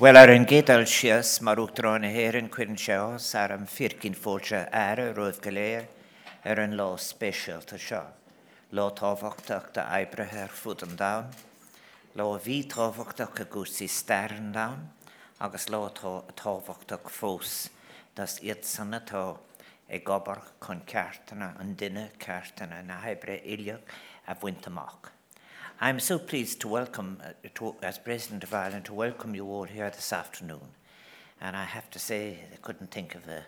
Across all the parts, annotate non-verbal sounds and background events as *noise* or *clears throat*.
Well ar an gédal sias mar úachtarrán héan chuann seos ar an fircinn fóte air roih go léir ar an lá spéisialta seo. Lá táhachtach de ebrethe ar fud an da, lá bhí táhachtach a gúsaí staran da, agus lá táhachtach fós das iad sannatá ag gobar chun ceartana an duine ceartana na hebre ileach a bhaintach. I'm so pleased to welcome, uh, to, as President of Ireland, to welcome you all here this afternoon. And I have to say, I couldn't think of a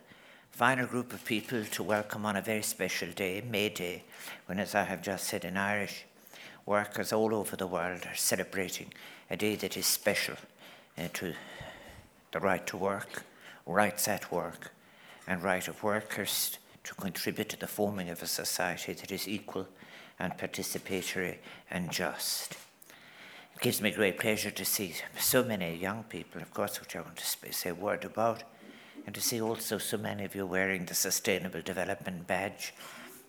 finer group of people to welcome on a very special day, May Day, when, as I have just said in Irish, workers all over the world are celebrating a day that is special uh, to the right to work, rights at work, and right of workers to contribute to the forming of a society that is equal and participatory and just. It gives me great pleasure to see so many young people, of course, which I want to say a word about, and to see also so many of you wearing the Sustainable Development Badge,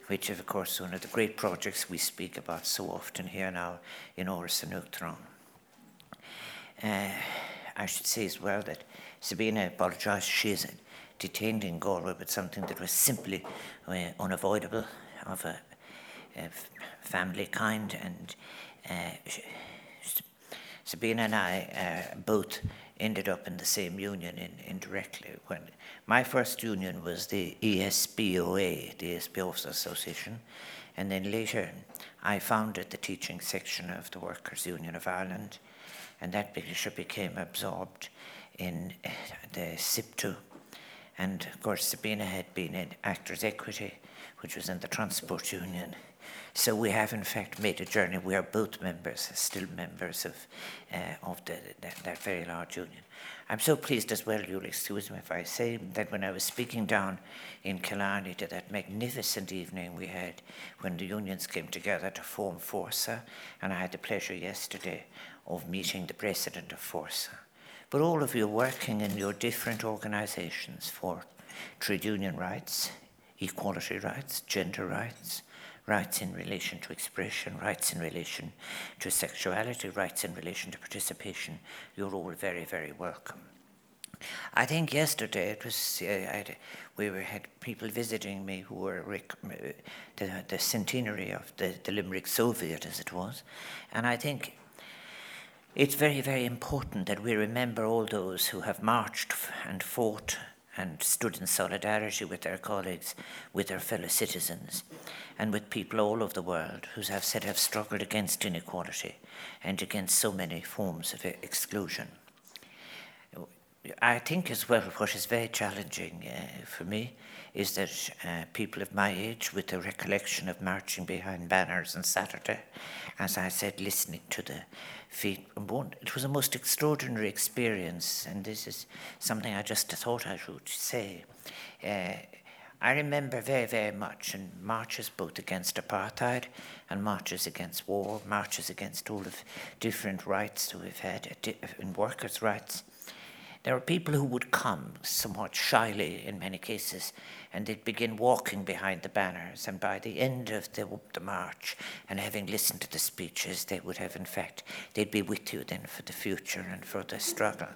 which is, of course, one of the great projects we speak about so often here now in Áras an Uachtaráin. Uh, I should say as well that Sabina apologised. She is detained in Galway, but something that was simply uh, unavoidable of a family kind, and uh, Sabina and I uh, both ended up in the same union in, indirectly. When my first union was the ESBOA, the ESB Officers Association, and then later I founded the teaching section of the Workers' Union of Ireland, and that became absorbed in uh, the SIPTU. And of course, Sabina had been in Actors Equity, which was in the Transport Union, so we have, in fact, made a journey. We are both members, still members of, uh, of the, that, that very large union. I'm so pleased as well, you'll excuse me if I say that when I was speaking down in Killarney to that magnificent evening we had when the unions came together to form Fórsa, and I had the pleasure yesterday of meeting the president of Fórsa. But all of you working in your different organizations for trade union rights, equality rights, gender rights, rights in relation to expression, rights in relation to sexuality, rights in relation to participation, you're all very, very welcome. I think yesterday it was uh, we were, had people visiting me who were rec- uh, the, the centenary of the, the Limerick Soviet, as it was, and I think it's very, very important that we remember all those who have marched and fought and stood in solidarity with their colleagues, with their fellow citizens, and with people all over the world who have said have struggled against inequality and against so many forms of exclusion. I think as well what is very challenging uh, for me is that uh, people of my age, with the recollection of marching behind banners on Saturday, as I said, listening to the feet, it was a most extraordinary experience, and this is something I just thought I should say. Uh, I remember very, very much in marches both against apartheid and marches against war, marches against all of different rights that we've had in workers' rights. There are people who would come somewhat shyly in many cases and they'd begin walking behind the banners. And by the end of the, the march, and having listened to the speeches, they would have, in fact, they'd be with you then for the future and for the struggle.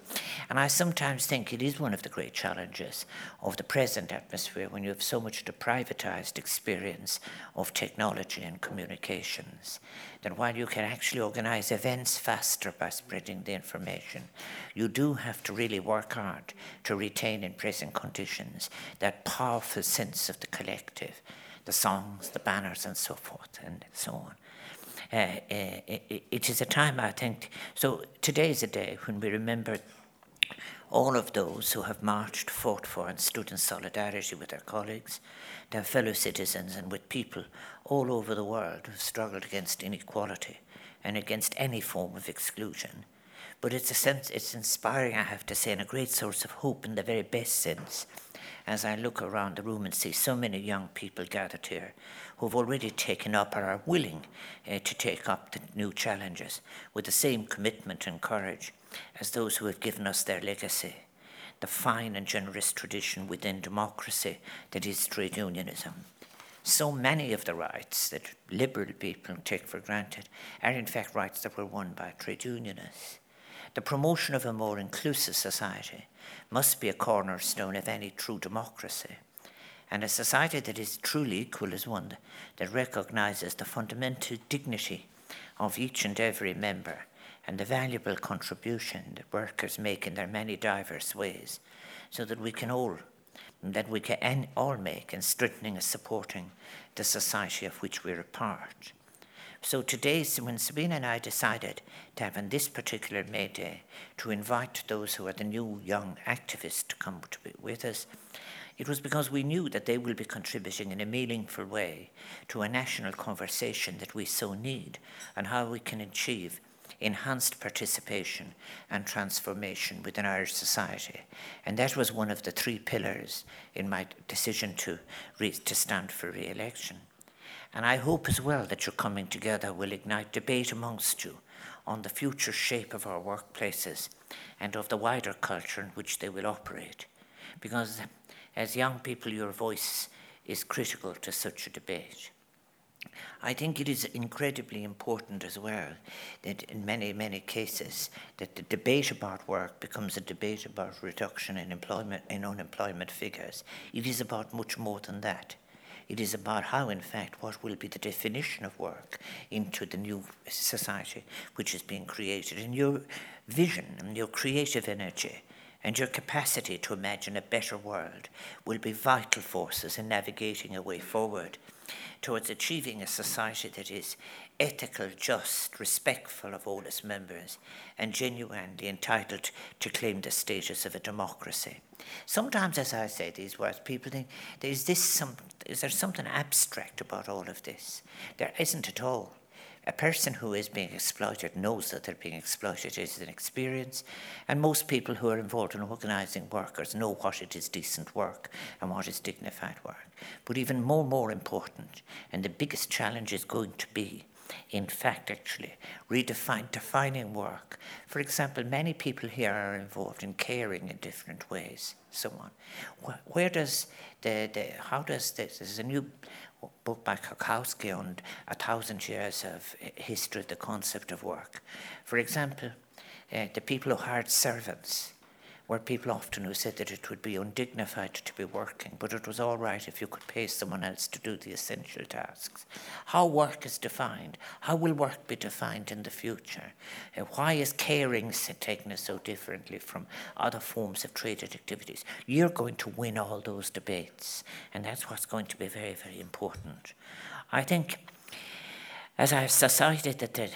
And I sometimes think it is one of the great challenges of the present atmosphere when you have so much of the privatized experience of technology and communications that while you can actually organize events faster by spreading the information, you do have to really work hard to retain in present conditions that powerful sense of the collective, the songs, the banners, and so forth, and so on. Uh, uh, it is a time, I think. So today is a day when we remember all of those who have marched, fought for, and stood in solidarity with their colleagues, their fellow citizens, and with people all over the world who have struggled against inequality and against any form of exclusion. But it's a sense, it's inspiring, I have to say, and a great source of hope in the very best sense as I look around the room and see so many young people gathered here who've already taken up or are willing uh, to take up the new challenges with the same commitment and courage as those who have given us their legacy, the fine and generous tradition within democracy that is trade unionism. So many of the rights that liberal people take for granted are in fact rights that were won by trade unionists. The promotion of a more inclusive society must be a cornerstone of any true democracy. And a society that is truly equal is one that recognizes the fundamental dignity of each and every member and the valuable contribution that workers make in their many diverse ways, so that we can all that we can all make in strengthening and supporting the society of which we're a part. So today, when Sabina and I decided to have on this particular May Day to invite those who are the new young activists to come to be with us, it was because we knew that they will be contributing in a meaningful way to a national conversation that we so need and how we can achieve enhanced participation and transformation within Irish society. And that was one of the three pillars in my decision to, re- to stand for re election. And I hope as well that your coming together will ignite debate amongst you on the future shape of our workplaces and of the wider culture in which they will operate. Because as young people, your voice is critical to such a debate. I think it is incredibly important as well that in many, many cases that the debate about work becomes a debate about reduction in employment in unemployment figures. It is about much more than that. It is about how, in fact, what will be the definition of work into the new society which is being created. And your vision and your creative energy and your capacity to imagine a better world will be vital forces in navigating a way forward towards achieving a society that is ethical, just, respectful of all its members, and genuinely entitled to claim the status of a democracy. Sometimes, as I say these words, people think, is, this some, is there something abstract about all of this? There isn't at all. A person who is being exploited knows that they're being exploited. It is an experience. And most people who are involved in organising workers know what it is decent work and what is dignified work. But even more, more important, and the biggest challenge is going to be in fact, actually, redefine defining work. For example, many people here are involved in caring in different ways, so on. Where, where does the, the how does this? There's a new book by Krokowski on a thousand years of history, the concept of work. For example, uh, the people who hired servants were people often who said that it would be undignified to be working, but it was all right if you could pay someone else to do the essential tasks. How work is defined, how will work be defined in the future? Uh, why is caring taken so differently from other forms of traded activities? You're going to win all those debates, and that's what's going to be very, very important. I think as a society that, that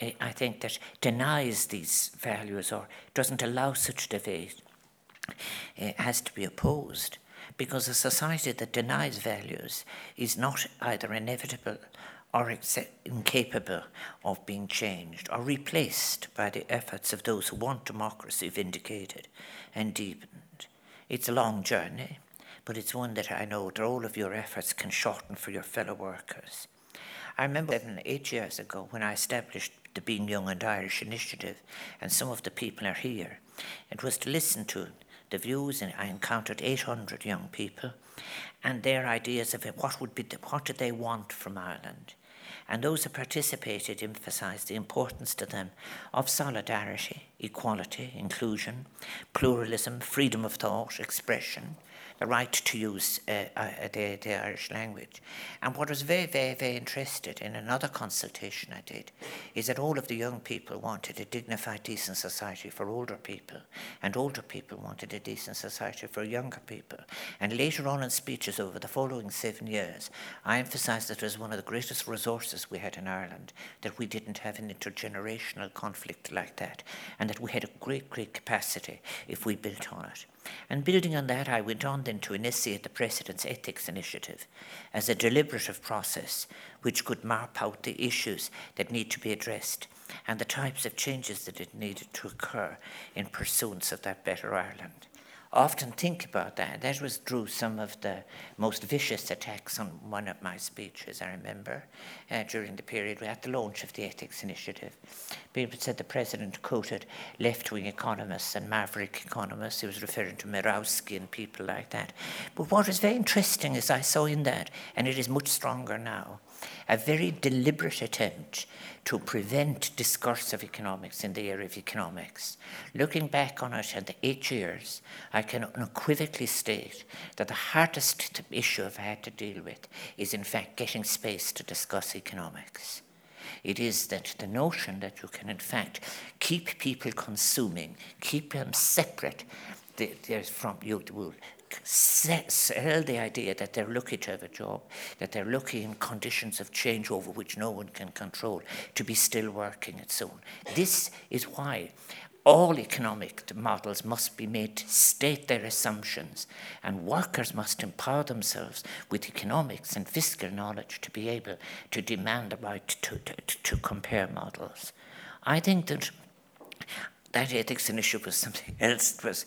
eh, I think that denies these values or doesn't allow such debate it has to be opposed because a society that denies values is not either inevitable or incapable of being changed or replaced by the efforts of those who want democracy vindicated and deepened. It's a long journey, but it's one that I know that all of your efforts can shorten for your fellow workers. I remember seven, eight years ago when I established the Being Young and Irish initiative, and some of the people are here. It was to listen to the views, and I encountered 800 young people, and their ideas of what would be, the, what did they want from Ireland? And those who participated emphasised the importance to them of solidarity, equality, inclusion, pluralism, freedom of thought, expression, the right to use uh, uh, the, the Irish language. And what was very, very, very interested in another consultation I did is that all of the young people wanted a dignified, decent society for older people, and older people wanted a decent society for younger people. And later on in speeches over the following seven years, I emphasised that it was one of the greatest resources we had in Ireland, that we didn't have an intergenerational conflict like that, and that we had a great, great capacity if we built on it. And building on that, I went on then to initiate the President's Ethics Initiative as a deliberative process which could map out the issues that need to be addressed and the types of changes that it needed to occur in pursuance of that better Ireland often think about that. That was through some of the most vicious attacks on one of my speeches, I remember, uh, during the period at the launch of the Ethics Initiative. People said the president quoted left wing economists and maverick economists. He was referring to Mirowski and people like that. But what was very interesting is I saw in that, and it is much stronger now, a very deliberate attempt to prevent discursive economics in the area of economics. Looking back on it in the eight years, I can unequivocally state that the hardest issue I've had to deal with is, in fact, getting space to discuss economics. It is that the notion that you can, in fact, keep people consuming, keep them separate from you sell the idea that they're lucky to have a job, that they're lucky in conditions of change over which no one can control, to be still working and so on. This is why all economic models must be made to state their assumptions, and workers must empower themselves with economics and fiscal knowledge to be able to demand the right to, to, to compare models. I think that that ethics initiative was something *laughs* else. It was,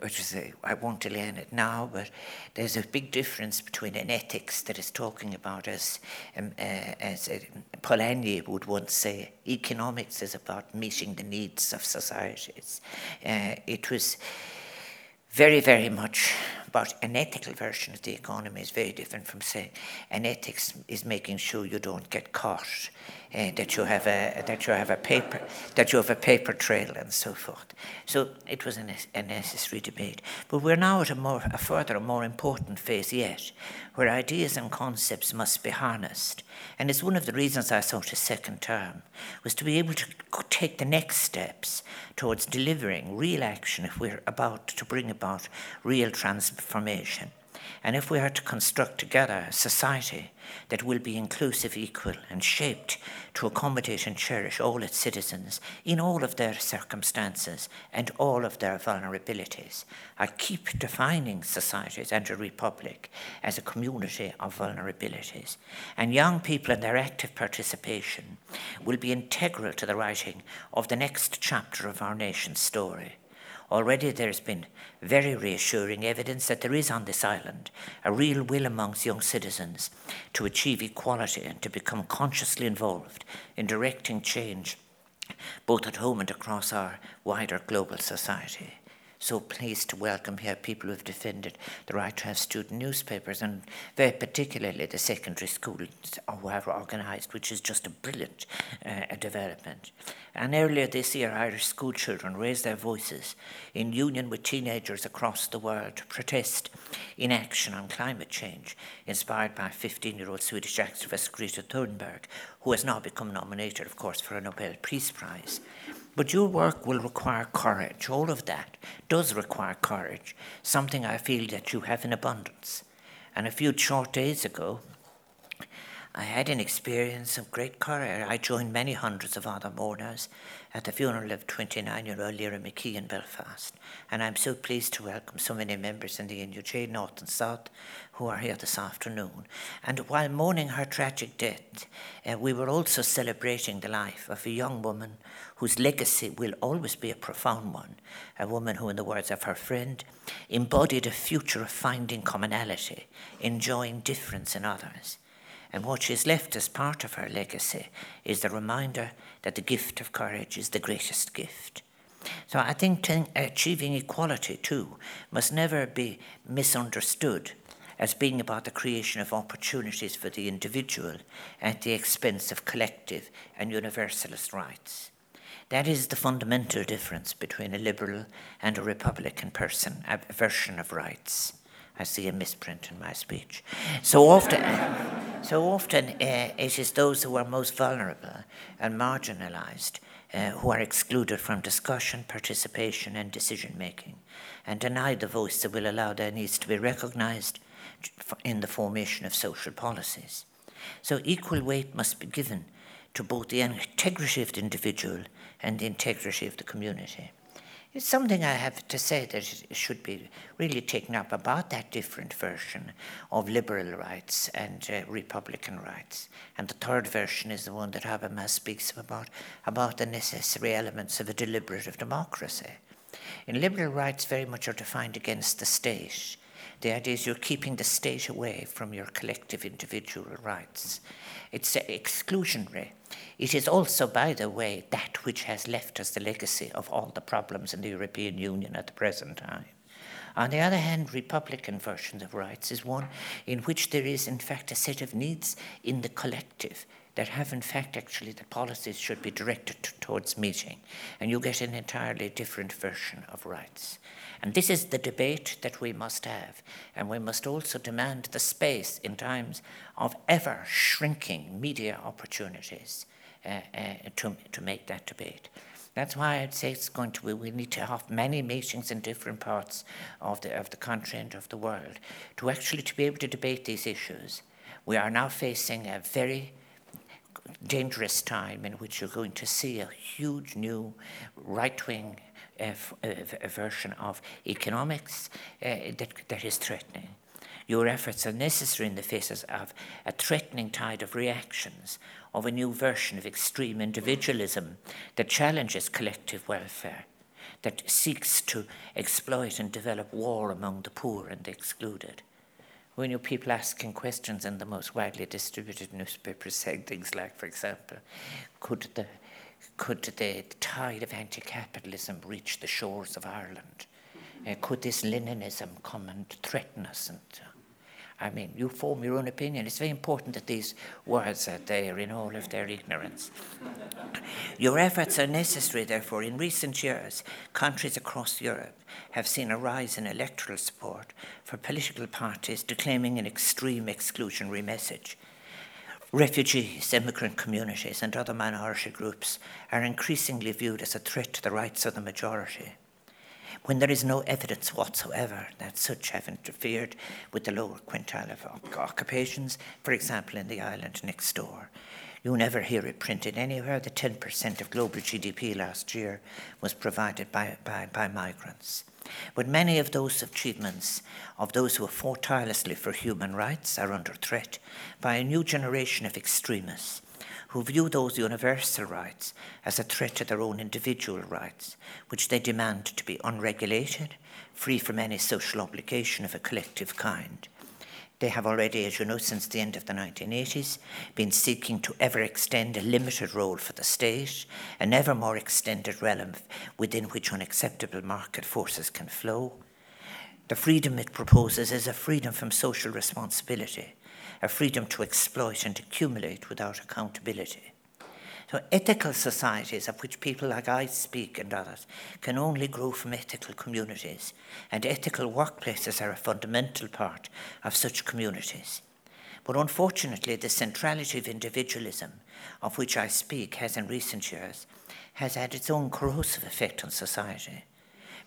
which is a, I won't delay it now, but there's a big difference between an ethics that is talking about, as, um, uh, as uh, Polanyi would once say, economics is about meeting the needs of societies. Uh, it was very, very much but an ethical version of the economy is very different from say, an ethics is making sure you don't get caught, uh, that you have a that you have a paper that you have a paper trail and so forth. So it was a, necessary debate. But we're now at a more a further, more important phase yet, where ideas and concepts must be harnessed. And it's one of the reasons I sought a second term was to be able to take the next steps towards delivering real action if we're about to bring about real transformation. And if we are to construct together a society that will be inclusive, equal, and shaped to accommodate and cherish all its citizens in all of their circumstances and all of their vulnerabilities, I keep defining societies and a republic as a community of vulnerabilities. And young people and their active participation will be integral to the writing of the next chapter of our nation's story. Already there's been very reassuring evidence that there is on this island a real will amongst young citizens to achieve equality and to become consciously involved in directing change both at home and across our wider global society so pleased to welcome here people who have defended the right to have student newspapers and very particularly the secondary schools who have organised, which is just a brilliant uh, development. And earlier this year, Irish school children raised their voices in union with teenagers across the world to protest inaction on climate change, inspired by 15 year old Swedish activist Greta Thunberg, who has now become nominated, of course, for a Nobel Peace Prize. But your work will require courage. All of that does require courage, something I feel that you have in abundance. And a few short days ago, I had an experience of great courage. I joined many hundreds of other mourners at the funeral of 29 year old Lyra McKee in Belfast. And I'm so pleased to welcome so many members in the NUJ North and South who are here this afternoon. And while mourning her tragic death, uh, we were also celebrating the life of a young woman whose legacy will always be a profound one. A woman who, in the words of her friend, embodied a future of finding commonality, enjoying difference in others. And what she's left as part of her legacy is the reminder that the gift of courage is the greatest gift. So I think t- achieving equality too must never be misunderstood as being about the creation of opportunities for the individual at the expense of collective and universalist rights. That is the fundamental difference between a liberal and a republican person, a version of rights. I see a misprint in my speech. So often, *laughs* so often uh, it is those who are most vulnerable and marginalized uh, who are excluded from discussion, participation, and decision making, and denied the voice that will allow their needs to be recognized in the formation of social policies. So, equal weight must be given to both the integrity of the individual and the integrity of the community. It's something I have to say that should be really taken up about that different version of liberal rights and uh, republican rights. And the third version is the one that Habermas speaks about, about the necessary elements of a deliberative democracy. In liberal rights, very much are defined against the state. The idea is you're keeping the state away from your collective individual rights. It's uh, exclusionary. It is also, by the way, that which has left us the legacy of all the problems in the European Union at the present time. On the other hand, Republican versions of rights is one in which there is, in fact, a set of needs in the collective that have, in fact, actually the policies should be directed towards meeting. And you get an entirely different version of rights. And this is the debate that we must have. And we must also demand the space in times of ever shrinking media opportunities uh, uh, to, to make that debate. That's why I'd say it's going to be, we need to have many meetings in different parts of the, of the country and of the world to actually to be able to debate these issues. We are now facing a very dangerous time in which you're going to see a huge new right-wing uh, uh, version of economics uh, that, that is threatening. Your efforts are necessary in the face of a threatening tide of reactions of a new version of extreme individualism that challenges collective welfare, that seeks to exploit and develop war among the poor and the excluded. When you people asking questions in the most widely distributed newspapers saying things like, for example, could the could the tide of anti-capitalism reach the shores of Ireland? Uh, could this Leninism come and threaten us? And I mean, you form your own opinion. It's very important that these words are there in all of their ignorance. *laughs* your efforts are necessary, therefore. In recent years, countries across Europe have seen a rise in electoral support for political parties declaiming an extreme exclusionary message. Refugees, immigrant communities, and other minority groups are increasingly viewed as a threat to the rights of the majority when there is no evidence whatsoever that such have interfered with the lower quintile of occupations, for example, in the island next door. You never hear it printed anywhere that 10% of global GDP last year was provided by, by, by migrants. But many of those achievements of those who have fought tirelessly for human rights are under threat by a new generation of extremists who view those universal rights as a threat to their own individual rights, which they demand to be unregulated, free from any social obligation of a collective kind. They have already, as you know, since the end of the 1980s, been seeking to ever extend a limited role for the state, an ever more extended realm within which unacceptable market forces can flow. The freedom it proposes is a freedom from social responsibility, a freedom to exploit and accumulate without accountability. So, ethical societies, of which people like I speak and others, can only grow from ethical communities, and ethical workplaces are a fundamental part of such communities. But unfortunately, the centrality of individualism, of which I speak, has in recent years, has had its own corrosive effect on society.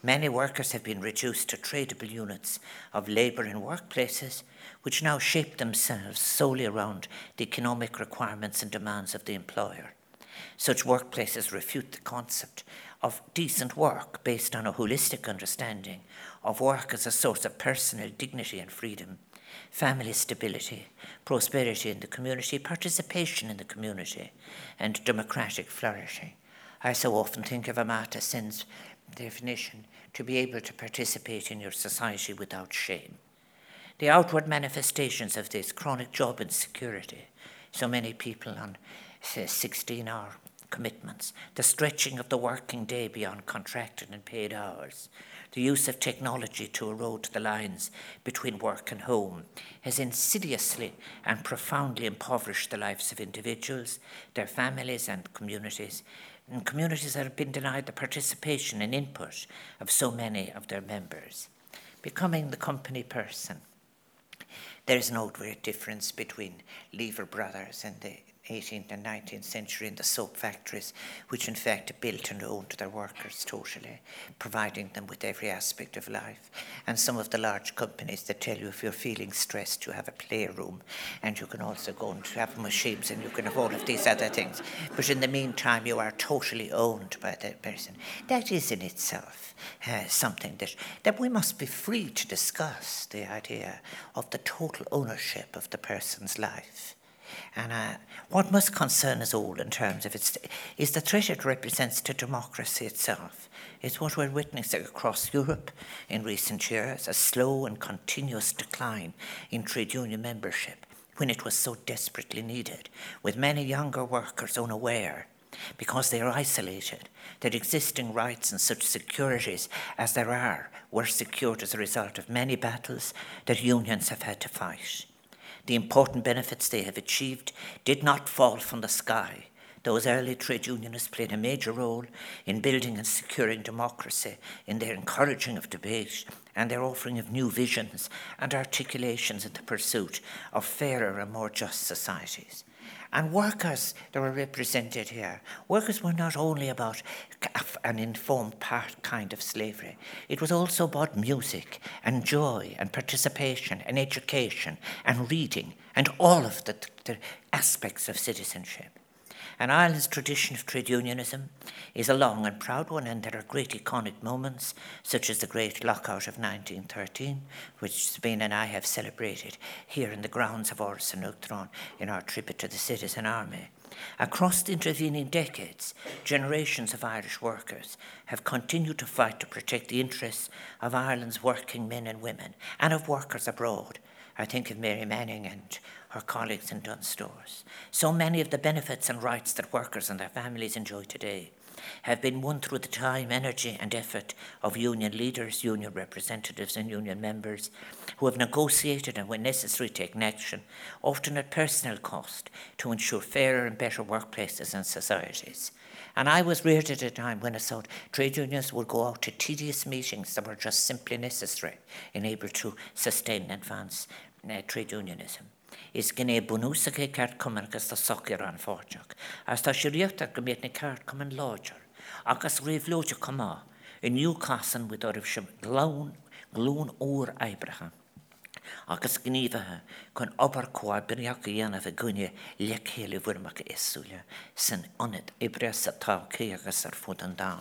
Many workers have been reduced to tradable units of labour in workplaces which now shape themselves solely around the economic requirements and demands of the employer. Such workplaces refute the concept of decent work based on a holistic understanding of work as a source of personal dignity and freedom, family stability, prosperity in the community, participation in the community, and democratic flourishing. I so often think of Amartya Sen's definition to be able to participate in your society without shame. The outward manifestations of this chronic job insecurity, so many people on 16 hour commitments, the stretching of the working day beyond contracted and paid hours, the use of technology to erode the lines between work and home has insidiously and profoundly impoverished the lives of individuals, their families, and communities. And communities that have been denied the participation and input of so many of their members. Becoming the company person there's no great difference between Lever Brothers and the 18th and 19th century in the soap factories, which in fact built and owned their workers totally, providing them with every aspect of life. And some of the large companies that tell you if you're feeling stressed, you have a playroom, and you can also go and have machines, and you can have all of these other things. But in the meantime, you are totally owned by that person. That is in itself uh, something that, that we must be free to discuss the idea of the total ownership of the person's life. And uh, what must concern us all in terms of its is the threat it represents to democracy itself. It's what we're witnessing across Europe in recent years a slow and continuous decline in trade union membership when it was so desperately needed, with many younger workers unaware because they are isolated, that existing rights and such securities as there are were secured as a result of many battles that unions have had to fight. The important benefits they have achieved did not fall from the sky. Those early trade unionists played a major role in building and securing democracy, in their encouraging of debate, and their offering of new visions and articulations in the pursuit of fairer and more just societies. And workers that were represented here, workers were not only about an informed part kind of slavery, it was also about music and joy and participation and education and reading and all of the, the aspects of citizenship. And Ireland's tradition of trade unionism is a long and proud one, and there are great iconic moments, such as the Great Lockout of 1913, which Sabina and I have celebrated here in the grounds of Uachtaráin in our tribute to the Citizen Army. Across the intervening decades, generations of Irish workers have continued to fight to protect the interests of Ireland's working men and women and of workers abroad. I think of Mary Manning and her colleagues in Dunnes Stores. So many of the benefits and rights that workers and their families enjoy today have been won through the time, energy, and effort of union leaders, union representatives, and union members who have negotiated and, when necessary, taken action, often at personal cost, to ensure fairer and better workplaces and societies. And I was reared at a time when I thought trade unions would go out to tedious meetings that were just simply necessary in able to sustain and advance uh, trade unionism. Is gné bunúsa é ceart cum agus tá soir an fáteach. As tá sé riota go méad na ceart cum an láidir, agus réomhlóide cumá i Newcastle with orh se glán glún ór Abraham. agus gníomhethe chun obair choá beneach dhéanamh a gcuine lechéile bhuiach isúile san onad ibre sa táché agus ar fud an da.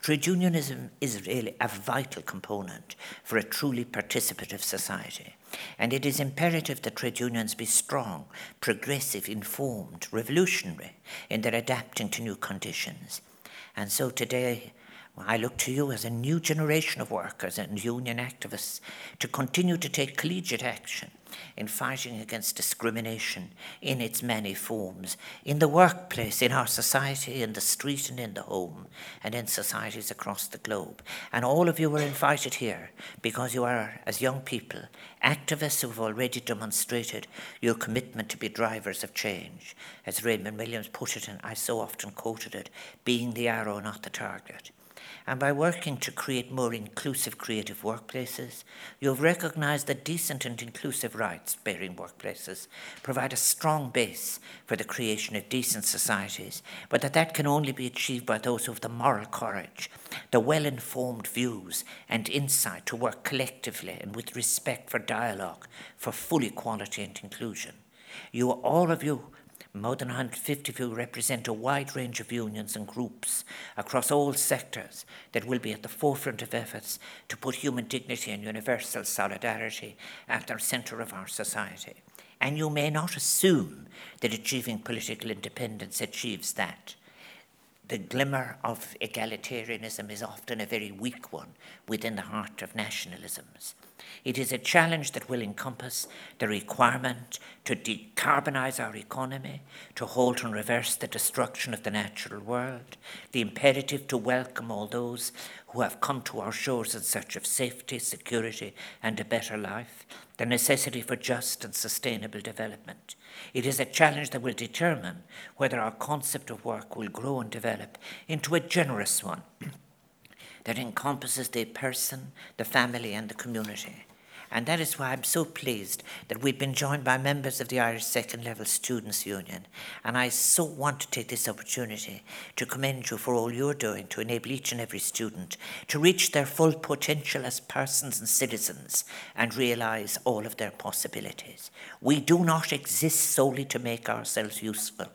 Trade unionism is really a vital component for a truly participative society. And it is imperative that trade unions be strong, progressive, informed, revolutionary in their adapting to new conditions. And so today, I look to you as a new generation of workers and union activists to continue to take collegiate action in fighting against discrimination in its many forms, in the workplace, in our society, in the street, and in the home, and in societies across the globe. And all of you were invited here because you are, as young people, activists who have already demonstrated your commitment to be drivers of change. As Raymond Williams put it, and I so often quoted it, being the arrow, not the target. And by working to create more inclusive creative workplaces, you have recognized that decent and inclusive rights bearing workplaces provide a strong base for the creation of decent societies, but that that can only be achieved by those who have the moral courage, the well informed views and insight to work collectively and with respect for dialogue, for full equality and inclusion. You, all of you, more than 150 of you represent a wide range of unions and groups across all sectors that will be at the forefront of efforts to put human dignity and universal solidarity at the centre of our society. And you may not assume that achieving political independence achieves that. The glimmer of egalitarianism is often a very weak one within the heart of nationalisms. It is a challenge that will encompass the requirement to decarbonize our economy, to halt and reverse the destruction of the natural world, the imperative to welcome all those who have come to our shores in search of safety, security, and a better life, the necessity for just and sustainable development. It is a challenge that will determine whether our concept of work will grow and develop into a generous one *clears throat* that encompasses the person, the family, and the community. And that is why I'm so pleased that we've been joined by members of the Irish Second Level Students' Union. And I so want to take this opportunity to commend you for all you're doing to enable each and every student to reach their full potential as persons and citizens and realise all of their possibilities. We do not exist solely to make ourselves useful.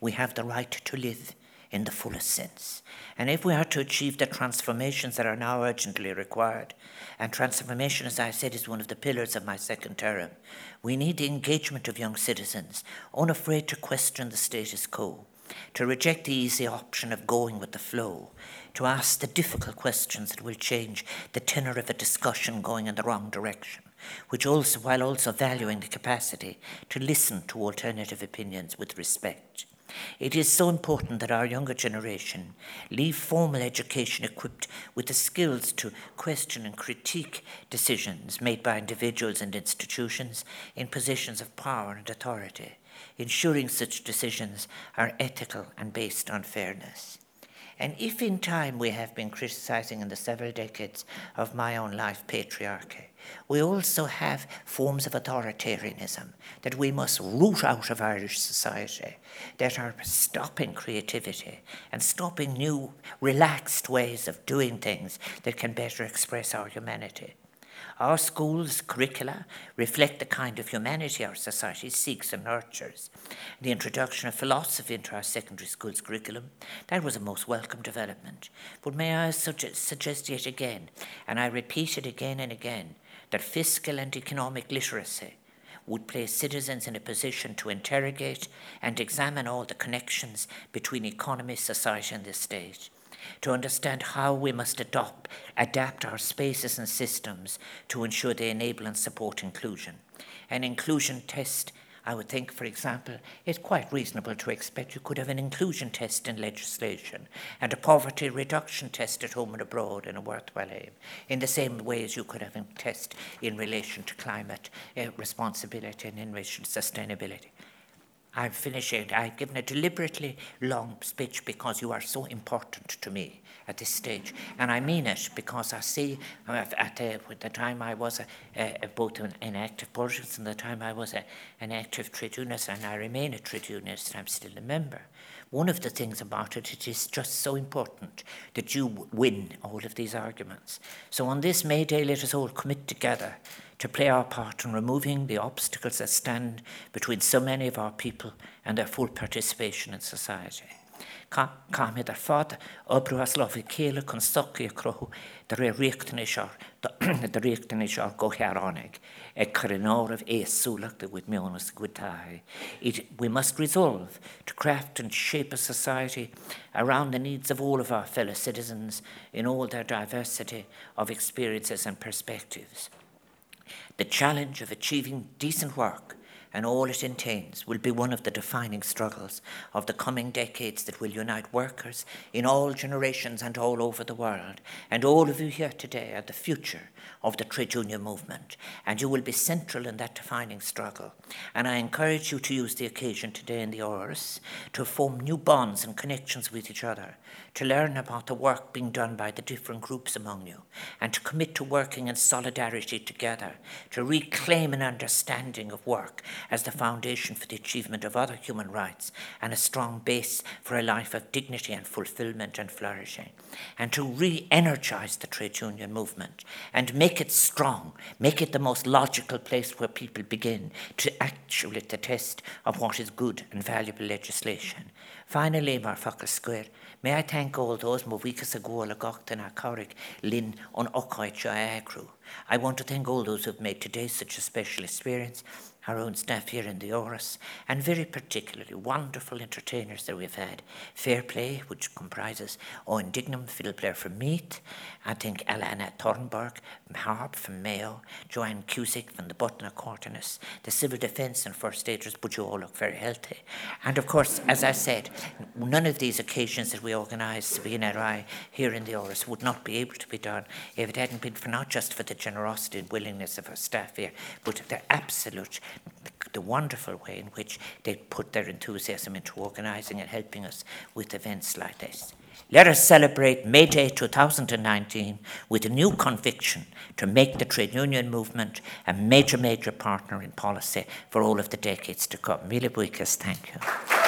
We have the right to live in the fullest sense. And if we are to achieve the transformations that are now urgently required, and transformation, as I said, is one of the pillars of my second term, we need the engagement of young citizens, unafraid to question the status quo, to reject the easy option of going with the flow, to ask the difficult questions that will change the tenor of a discussion going in the wrong direction, which also, while also valuing the capacity to listen to alternative opinions with respect. It is so important that our younger generation leave formal education equipped with the skills to question and critique decisions made by individuals and institutions in positions of power and authority, ensuring such decisions are ethical and based on fairness. And if in time we have been criticizing in the several decades of my own life patriarchy, we also have forms of authoritarianism that we must root out of Irish society that are stopping creativity and stopping new, relaxed ways of doing things that can better express our humanity. Our schools' curricula reflect the kind of humanity our society seeks and nurtures. The introduction of philosophy into our secondary schools curriculum, that was a most welcome development. But may I suggest suggest yet again, and I repeat it again and again, that fiscal and economic literacy would place citizens in a position to interrogate and examine all the connections between economy, society, and the state to understand how we must adopt, adapt our spaces and systems to ensure they enable and support inclusion. An inclusion test, I would think, for example, it's quite reasonable to expect you could have an inclusion test in legislation and a poverty reduction test at home and abroad in a worthwhile aim, in the same way as you could have a test in relation to climate uh, responsibility and in relation to sustainability. I'm finishing. I've given a deliberately long speech because you are so important to me at this stage. And I mean it because I see uh, at uh, the, the time I was a, both an, an active politics and the time I was a, an active trade unionist, and I remain a trade unionist, I'm still a member. One of the things about it, it is just so important that you win all of these arguments. So on this May Day, let us all commit together to play our part in removing the obstacles that stand between so many of our people and their full participation in society. Soci a *clears throat* go de. We must resolve to craft and shape a society around the needs of all of our fellow citizens in all their diversity of experiences and perspectives. The challenge of achieving decent work and all it entails will be one of the defining struggles of the coming decades that will unite workers in all generations and all over the world. And all of you here today are the future of the trade union movement, and you will be central in that defining struggle. And I encourage you to use the occasion today in the Áras to form new bonds and connections with each other, to learn about the work being done by the different groups among you, and to commit to working in solidarity together, to reclaim an understanding of work as the foundation for the achievement of other human rights and a strong base for a life of dignity and fulfillment and flourishing, and to re energize the trade union movement and Make it strong. Make it the most logical place where people begin to actually the test of what is good and valuable legislation. Finally, Mar Square, may I thank all those my weakest agola gochtan a corig lin on okoit agru. I want to thank all those who have made today such a special experience our own staff here in the Áras, and very particularly wonderful entertainers that we've had. Fair Play, which comprises Owen Dignam, fiddle player from Meath, I think Alana Thornburg, harp from Mayo, Joanne Cusick from the Button Accordionist, the Civil Defence and First Aiders, but you all look very healthy. And of course, as I said, none of these occasions that we organise here in the Áras would not be able to be done if it hadn't been for not just for the generosity and willingness of our staff here, but the absolute the wonderful way in which they put their enthusiasm into organising and helping us with events like this. Let us celebrate May Day 2019 with a new conviction to make the trade union movement a major, major partner in policy for all of the decades to come. Mille buikas, thank you.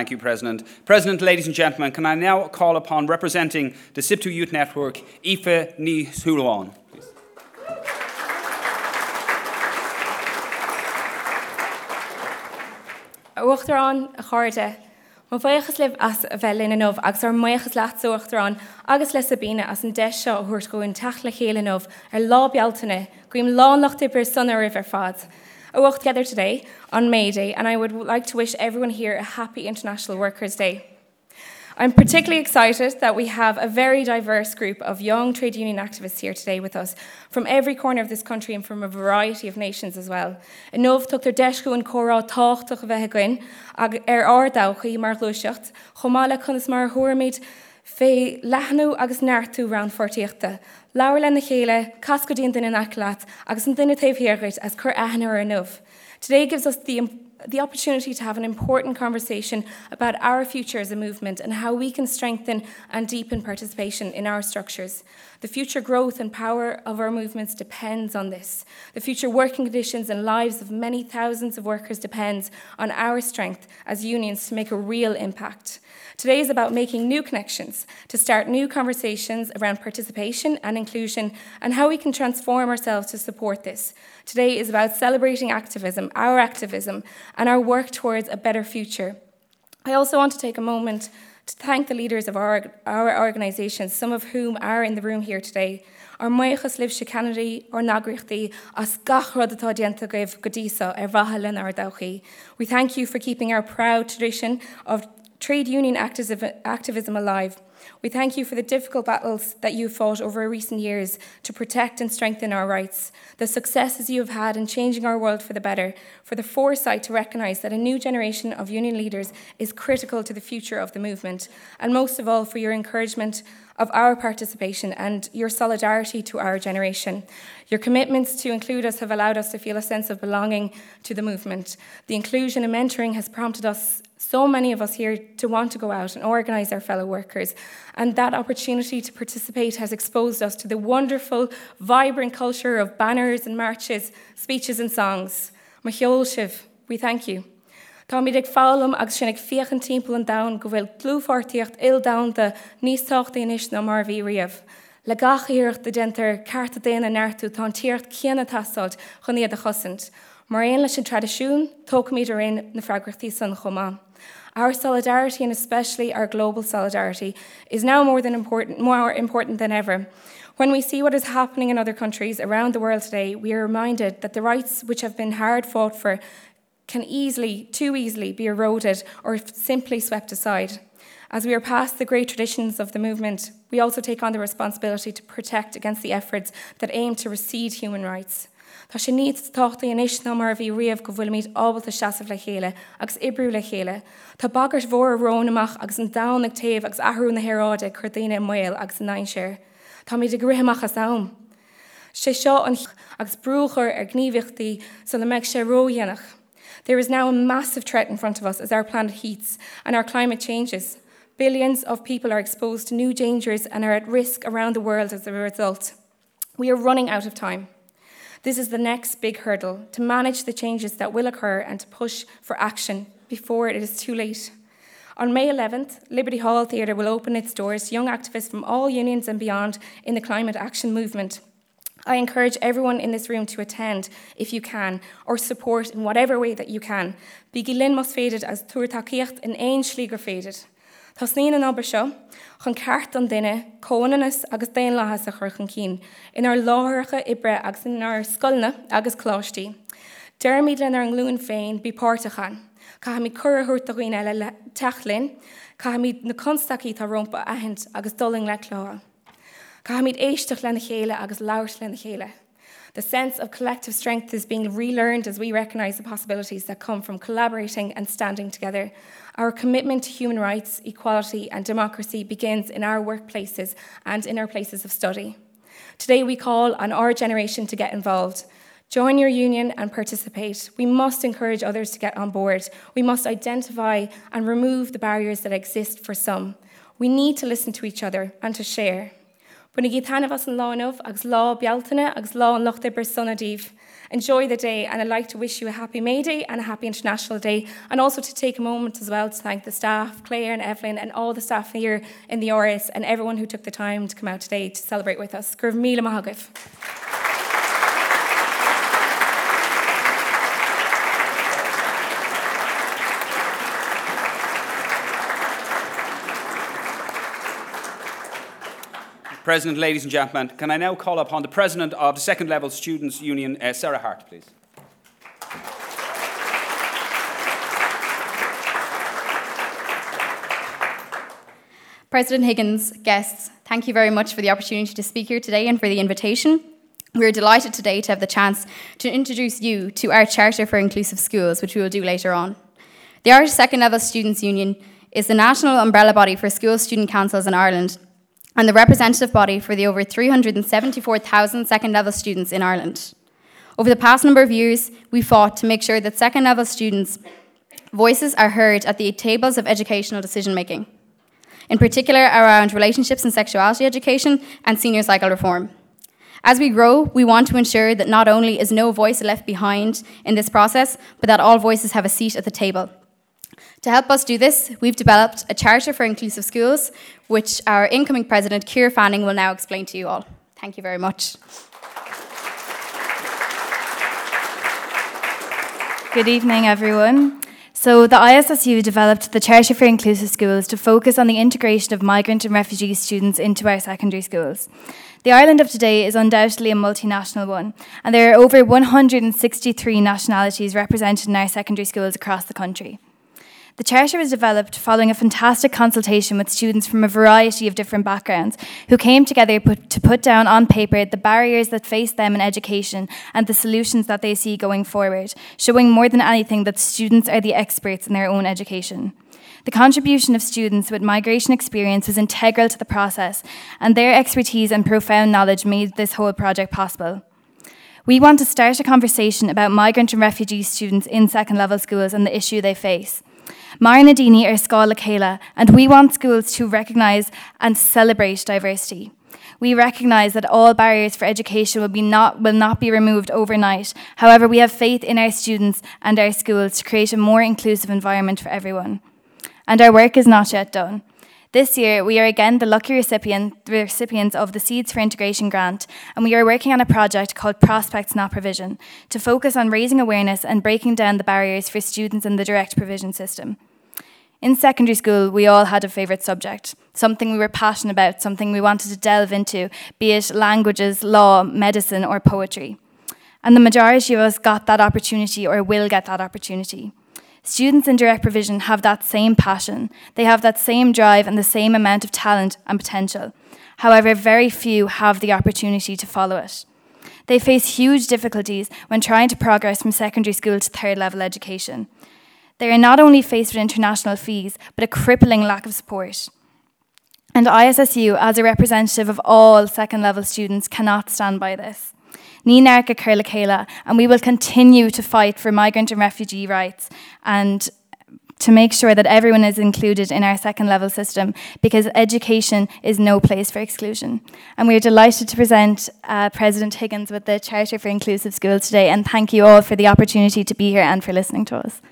Thank you, President. President, ladies and gentlemen, can I now call upon representing the SIP2 Youth Network, Aoife Ní Sulawan. Uachtarán a choirde. Má féochas libh as a bhelin anmh agus ar méochas leat soachtarrán agus le sabíine as an deis seo thuirt goin tela chélanmh ar lábealtainine, goim lánachtaí per sunna rih ar fad. I walked together today on May Day, and I would like to wish everyone here a happy International Workers' Day. I'm particularly excited that we have a very diverse group of young trade union activists here today with us from every corner of this country and from a variety of nations as well. Yn took their tar deisgú an córá táchtach bheith again ag ar ardauchaí mar lúiseacht, chomála chunas mar thuirmid fé lehanú agus neartú ran fortííochta. Lair le na chéile, cas go díon duine nachlaat agus an duine taobhhéirgait as chur ahanana ar nómh. Today gives us the the opportunity to have an important conversation about our future as a movement and how we can strengthen and deepen participation in our structures. The future growth and power of our movements depends on this. The future working conditions and lives of many thousands of workers depends on our strength as unions to make a real impact. Today is about making new connections, to start new conversations around participation and inclusion, and how we can transform ourselves to support this. Today is about celebrating activism, our activism, and our work towards a better future. I also want to take a moment to thank the leaders of our, our organisations, some of whom are in the room here today. Ar muochas libh Kennedy or nagrachtaí as gachrod atá godísa ar ar. We thank you for keeping our proud tradition of trade union activism alive. We thank you for the difficult battles that you've fought over recent years to protect and strengthen our rights, the successes you have had in changing our world for the better, for the foresight to recognise that a new generation of union leaders is critical to the future of the movement, and most of all for your encouragement of our participation and your solidarity to our generation. Your commitments to include us have allowed us to feel a sense of belonging to the movement. The inclusion and mentoring has prompted us so many of us here to want to go out and organise our fellow workers. And that opportunity to participate has exposed us to the wonderful, vibrant culture of banners and marches, speeches and songs. Machiol Shiv, we thank you. Tá mí ag fálam agus sinnig fiochan timp an da go bhfuil clúfartíocht il damta níos tácht inis na mar bhí riamh. Le gachaíocht de dentar carta déana neirú tá tíocht ceanna taáid chun iad a chosint. An tradiisiún, tóca míidir in na freigrachttaí san chomá. Our solidarity and especially our global solidarity is now more than important more important than ever. When we see what is happening in other countries around the world today, we are reminded that the rights which have been hard fought for can easily, too easily, be eroded or simply swept aside. As we are past the great traditions of the movement, we also take on the responsibility to protect against the efforts that aim to recede human rights. Tá sé ná mar bhí riamh go bhfuil míid ábalta seaamh le chéile agus ibrú le chéile. Tá bagart mhór rónamach agus an taobh agus ahrú na heráide chu daine mil agus an 9 séir. Tá míid de sé seo an agus brúchar ar meid sé. There is now a massive threat in front of us as our planet heats and our climate changes. Billions of people are exposed to new dangers and are at risk around the world as a result. We are running out of time. This is the next big hurdle to manage the changes that will occur and to push for action before it is too late. On May 11th, Liberty Hall Theatre will open its doors to young activists from all unions and beyond in the climate action movement. I encourage everyone in this room to attend if you can, or support in whatever way that you can. Bigi lin mos féidir as tuairtaíocht in éon slígur féidir. Tá sní an obair seo chun ceart an duine cóananas agus déon lethas a chur chun cín, inar láthircha ibre agus inar scolna agus chlátí. Deirmid len ar an glún féin bí páirrtachan, Ca mi chuirthirt a roioine eile telinn, Ca míid na constaí tá rompa ahint agus doling le chlá. Ca míid éisteach lena chéile agus leir lena chéile. The sense of collective strength is being relearned as we recognize the possibilities that come from collaborating and standing together. Our commitment to human rights, equality, and democracy begins in our workplaces and in our places of study. Today, we call on our generation to get involved. Join your union and participate. We must encourage others to get on board. We must identify and remove the barriers that exist for some. We need to listen to each other and to share. Buna gí tanmh as an láinmh agus lá bealtainine agus lá an. Enjoy the day and I'd like to wish you a happy May Day and a happy International Day and also to take a moment as well to thank the staff, Claire and Evelyn and all the staff here in the Áras and everyone who took the time to come out today to celebrate with us. Gurv Mila Mahagif. President, ladies and gentlemen, can I now call upon the President of the Second Level Students' Union, uh, Sarah Hart, please. President Higgins, guests, thank you very much for the opportunity to speak here today and for the invitation. We're delighted today to have the chance to introduce you to our Charter for Inclusive Schools, which we will do later on. The Irish Second Level Students' Union is the national umbrella body for school student councils in Ireland and the representative body for the over 374,000 second level students in Ireland. Over the past number of years, we fought to make sure that second level students' voices are heard at the tables of educational decision making in particular around relationships and sexuality education and senior cycle reform. As we grow, we want to ensure that not only is no voice left behind in this process, but that all voices have a seat at the table. To help us do this, we've developed a charter for inclusive schools, which our incoming president, Keir Fanning, will now explain to you all. Thank you very much. Good evening, everyone. So, the ISSU developed the Charter for Inclusive Schools to focus on the integration of migrant and refugee students into our secondary schools. The Ireland of today is undoubtedly a multinational one, and there are over 163 nationalities represented in our secondary schools across the country. The Charter was developed following a fantastic consultation with students from a variety of different backgrounds who came together to put down on paper the barriers that face them in education and the solutions that they see going forward, showing more than anything that students are the experts in their own education. The contribution of students with migration experience was integral to the process, and their expertise and profound knowledge made this whole project possible. We want to start a conversation about migrant and refugee students in second level schools and the issue they face. Mar Nadini are Scala Kayla, and we want schools to recognise and celebrate diversity. We recognise that all barriers for education will, be not, will not be removed overnight. However, we have faith in our students and our schools to create a more inclusive environment for everyone. And our work is not yet done. This year, we are again the lucky recipient, recipients of the Seeds for Integration grant, and we are working on a project called Prospects Not Provision to focus on raising awareness and breaking down the barriers for students in the direct provision system. In secondary school, we all had a favourite subject, something we were passionate about, something we wanted to delve into, be it languages, law, medicine, or poetry. And the majority of us got that opportunity or will get that opportunity. Students in direct provision have that same passion, they have that same drive and the same amount of talent and potential. However, very few have the opportunity to follow it. They face huge difficulties when trying to progress from secondary school to third level education. They are not only faced with international fees, but a crippling lack of support. And ISSU, as a representative of all second level students, cannot stand by this. Ní Kayla, and we will continue to fight for migrant and refugee rights and to make sure that everyone is included in our second level system because education is no place for exclusion. And we are delighted to present uh, President Higgins with the Charter for Inclusive Schools today, and thank you all for the opportunity to be here and for listening to us.